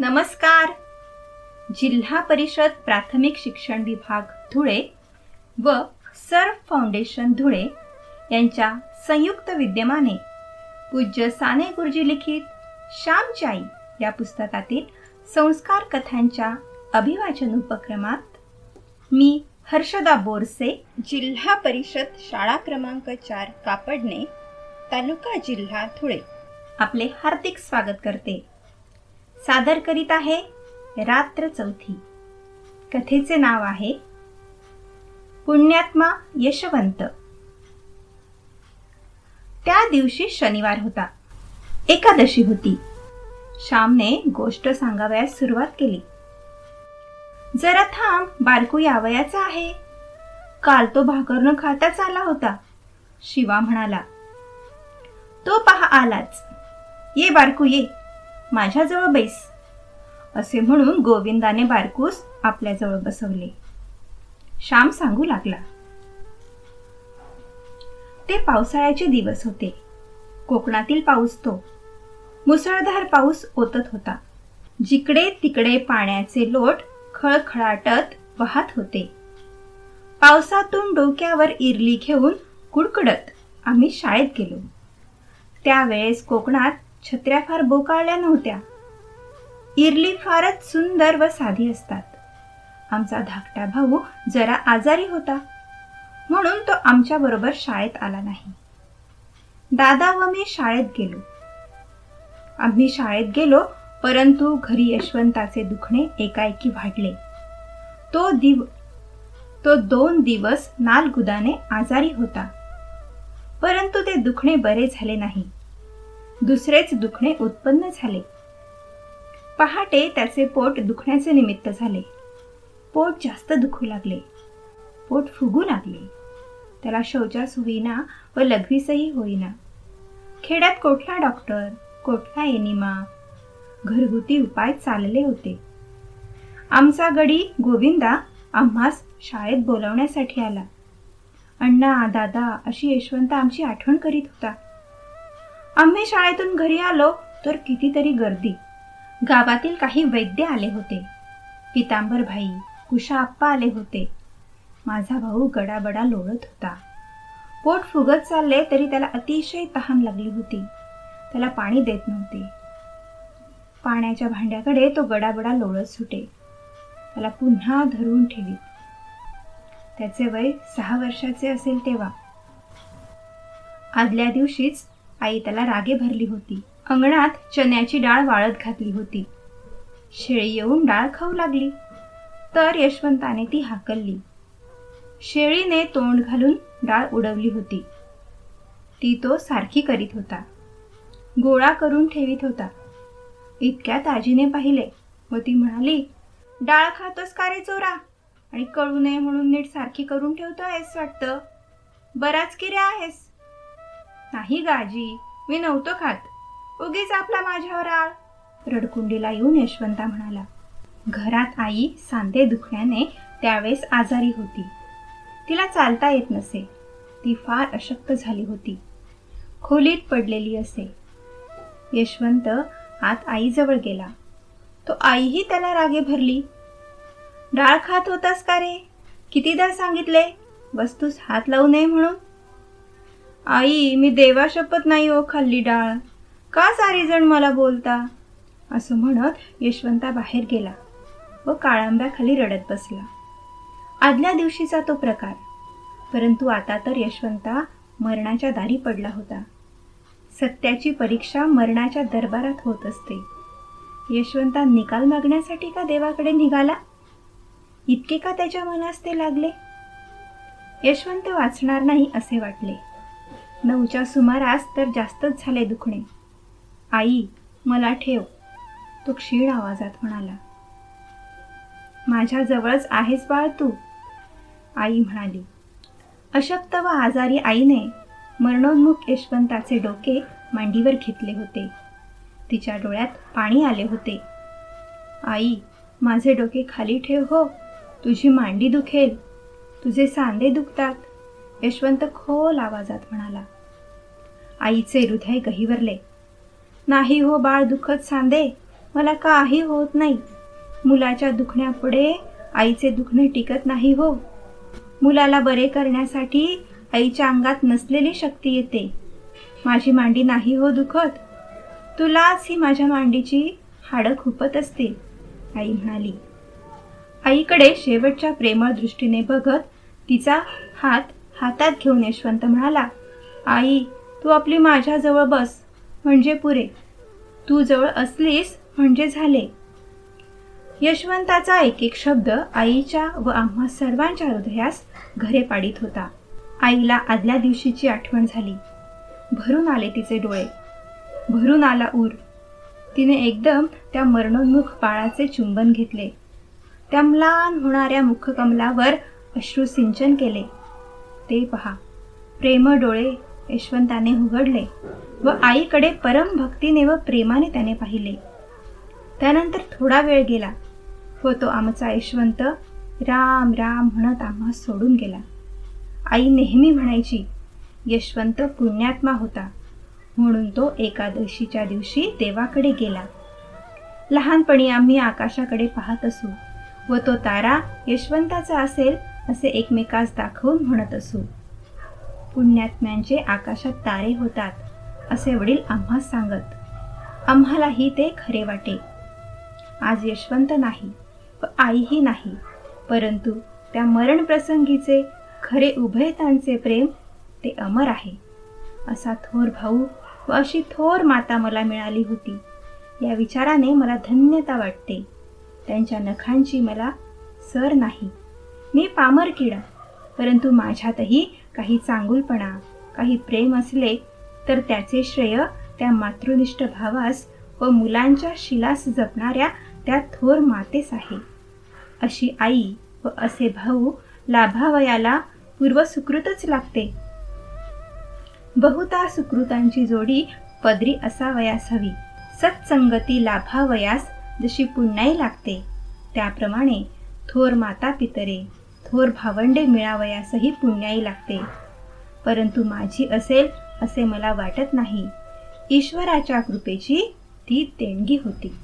नमस्कार. जिल्हा परिषद प्राथमिक शिक्षण विभाग धुळे व सर्व फाउंडेशन धुळे यांच्या संयुक्त विद्यमाने पूज्य साने गुरुजी लिखित श्यामची या पुस्तकातील संस्कार कथांच्या अभिवाचन उपक्रमात मी हर्षदा बोरसे जिल्हा परिषद शाळा क्रमांक चार कापडणे तालुका जिल्हा धुळे. आपले हार्दिक स्वागत करते. सादर करीत आहे रात्र चौथी. कथेचे नाव आहे पुण्यात्मा यशवंत. त्या दिवशी शनिवार होता. एकादशी होती. श्यामने गोष्ट सांगावयास सुरुवात केली. जरा थांब बारकू यावयाचा आहे. काल तो भाकरनं खाताच आला होता शिवा म्हणाला. तो पहा आलाच. ये बारकू ये. माझ्याजवळ बैस असे म्हणून गोविंदाने बारकूस आपल्याजवळ बसवले. श्याम सांगू लागला. ते पावसाळ्याचे दिवस होते. कोकणातील पाऊस तो. मुसळधार पाऊस ओतत होता. जिकडे तिकडे पाण्याचे लोट खळखळाटत वाहत होते. पावसातून डोक्यावर इरली घेऊन कुडकुडत आम्ही शाळेत गेलो. त्यावेळेस कोकणात छत्र्या फार बोकाळल्या नव्हत्या. इरली फारच सुंदर व साधी असतात. आमचा धाकटा भाऊ जरा आजारी होता. म्हणून तो आमच्या बरोबर शाळेत आला नाही. दादा व मी शाळेत गेलो. आम्ही शाळेत गेलो परंतु घरी यशवंताचे दुखणे एकाएकी वाढले. तो दिव तो दोन दिवस नालगुदाने आजारी होता. परंतु ते दुखणे बरे झाले नाही. दुसरेच दुखणे उत्पन्न झाले. पहाटे त्याचे पोट दुखण्याचे निमित्त झाले. पोट जास्त दुखू लागले. पोट फुगू लागले. त्याला शौचास होईना व लघवीसही होईना. खेड्यात कोठला डॉक्टर कोठला एनिमा? घरगुती उपाय चालले होते. आमचा गडी गोविंदा आम्हास शाळेत बोलावण्यासाठी आला. अण्णा दादा अशी यशवंत आमची आठवण करीत होता. आम्ही शाळेतून घरी आलो तर कितीतरी गर्दी. गावातील काही वैद्य आले होते. पितांबर भाई कुशा आप्पा आले होते. माझा भाऊ गडाबडा लोळत होता. पोट फुगत चालले तरी त्याला अतिशय तहान लागली होती. त्याला पाणी देत नव्हते. पाण्याच्या भांड्याकडे तो गडाबडा लोळत सुटे. त्याला पुन्हा धरून ठेवी त्याचे वय सहा वर्षाचे असेल तेव्हा. आदल्या दिवशीच आई त्याला रागे भरली होती. अंगणात चण्याची डाळ वाळत घातली होती. शेळी येऊन डाळ खाऊ लागली. तर यशवंताने ती हाकलली. शेळीने तोंड घालून डाळ उडवली होती. ती तो सारखी करीत होता. गोळा करून ठेवीत होता. इतक्यात आजीने पाहिले व ती म्हणाली डाळ खातोस का रे चोरा आणि कळू नये म्हणून नीट सारखी करून ठेवतो आहेस वाटतं. बराच किऱ्या आहेस. नाही गाजी मी नव्हतो खात. उगीच आपला माझ्यावर आळ. रडकुंडीला येऊन यशवंता म्हणाला घरात आई सांधे दुखण्याने त्यावेळेस आजारी होती. तिला चालता येत नसे. ती फार अशक्त झाली होती. खोलीत पडलेली असे. यशवंत आत आईजवळ गेला. तो आईही त्याला रागे भरली? डाळ खात होतास का रे? कितीदा सांगितले? वस्तूस हात लावू नये म्हणून? आई मी देवा शपथ नाही हो खाल्ली डाळ. का सारी जण मला बोलता? असं म्हणत यशवंता बाहेर गेला व काळांब्याखाली रडत बसला. आदल्या दिवशीचा तो प्रकार. परंतु आता तर यशवंता मरणाच्या दारी पडला होता. सत्याची परीक्षा मरणाच्या दरबारात होत असते. यशवंता निकाल मागण्यासाठी का देवाकडे निघाला? इतके का त्याच्या मनास ते लागले? यशवंत वाचणार नाही असे वाटले. नऊच्या सुमारास तर जास्तच झाले दुखणे. आई मला ठेव. तो क्षीण आवाजात म्हणाला. माझ्याजवळच आहेस बाळ तू? आई म्हणाली. अशक्त व आजारी आईने मरणोन्मुख यशवंताचे डोके मांडीवर घेतले होते. तिच्या डोळ्यात पाणी आले होते. आई माझे डोके खाली ठेव हो. तुझी मांडी दुखेल. तुझे सांदे दुखतात. यशवंत खोल आवाजात म्हणाला. आईचे हृदय गहिवरले. नाही हो बाळ दुखत सांदे मला काही होत नाही. मुलाच्या दुखण्यापुढे आईचे दुखणे टिकत नाही हो. मुलाला बरे करण्यासाठी आईच्या अंगात नसलेली शक्ती येते. माझी मांडी नाही हो दुखत. तुलाच ही माझ्या मांडीची हाडं खुपत असतील आई म्हणाली. आईकडे शेवटच्या प्रेमळ दृष्टीने बघत तिचा हात हातात घेऊन यशवंत म्हणाला आई तू आपली माझ्याजवळ बस म्हणजे पुरे. तू जवळ असलीस म्हणजे झाले. यशवंताचा एक एक शब्द आईच्या व आम्हा सर्वांच्या हृदयास घरे पाडित होता. आईला आदल्या दिवशीची आठवण झाली. भरून आले तिचे डोळे. भरून आला ऊर. तिने एकदम त्या मरणोन्मुख बाळाचे चुंबन घेतले. त्या म्लान होणाऱ्या मुखकमलावर अश्रू सिंचन केले. ते पहा. प्रेम डोळे यशवंताने उघडले व आईकडे परम भक्तीने व प्रेमाने त्याने पाहिले. त्यानंतर थोडा वेळ गेला व तो आमचा यशवंत राम राम म्हणत आम्हा सोडून गेला. आई नेहमी म्हणायची यशवंत पुण्यात्मा होता. म्हणून तो एकादशीच्या दिवशी देवाकडे गेला. लहानपणी आम्ही आकाशाकडे पाहत असू व तो तारा यशवंताचा असेल असे एकमेकास दाखवून म्हणत असू. पुण्यात्म्यांचे आकाशात तारे होतात असे वडील आम्हा सांगत. आम्हालाही ते खरे वाटे. आज यशवंत नाही व आईही नाही परंतु त्या मरण प्रसंगीचे खरे उभयतांचे प्रेम ते अमर आहे. असा थोर भाऊ व अशी थोर माता मला मिळाली होती. या विचाराने मला धन्यता वाटते. त्यांच्या नखांची मला सर नाही. मी पामर किडा. परंतु माझ्यातही काही चांगुलपणा काही प्रेम असले तर त्याचे श्रेय त्या मातृनिष्ठ भावास व मुलांच्या शिलास जपणाऱ्या त्या थोर मातेस आहे. अशी आई व असे भाऊ लाभावयाला पूर्वसुकृतच लागते. बहुता सुकृतांची जोडी पदरी असावयास हवी. सत्संगती लाभावयास जशी पुण्याई लागते त्याप्रमाणे थोर माता पितरे थोर भावंडे मिळावयासही पुण्याई लागते. परंतु माझी असेल असे मला वाटत नाही. ईश्वराच्या कृपेची ती देणगी होती.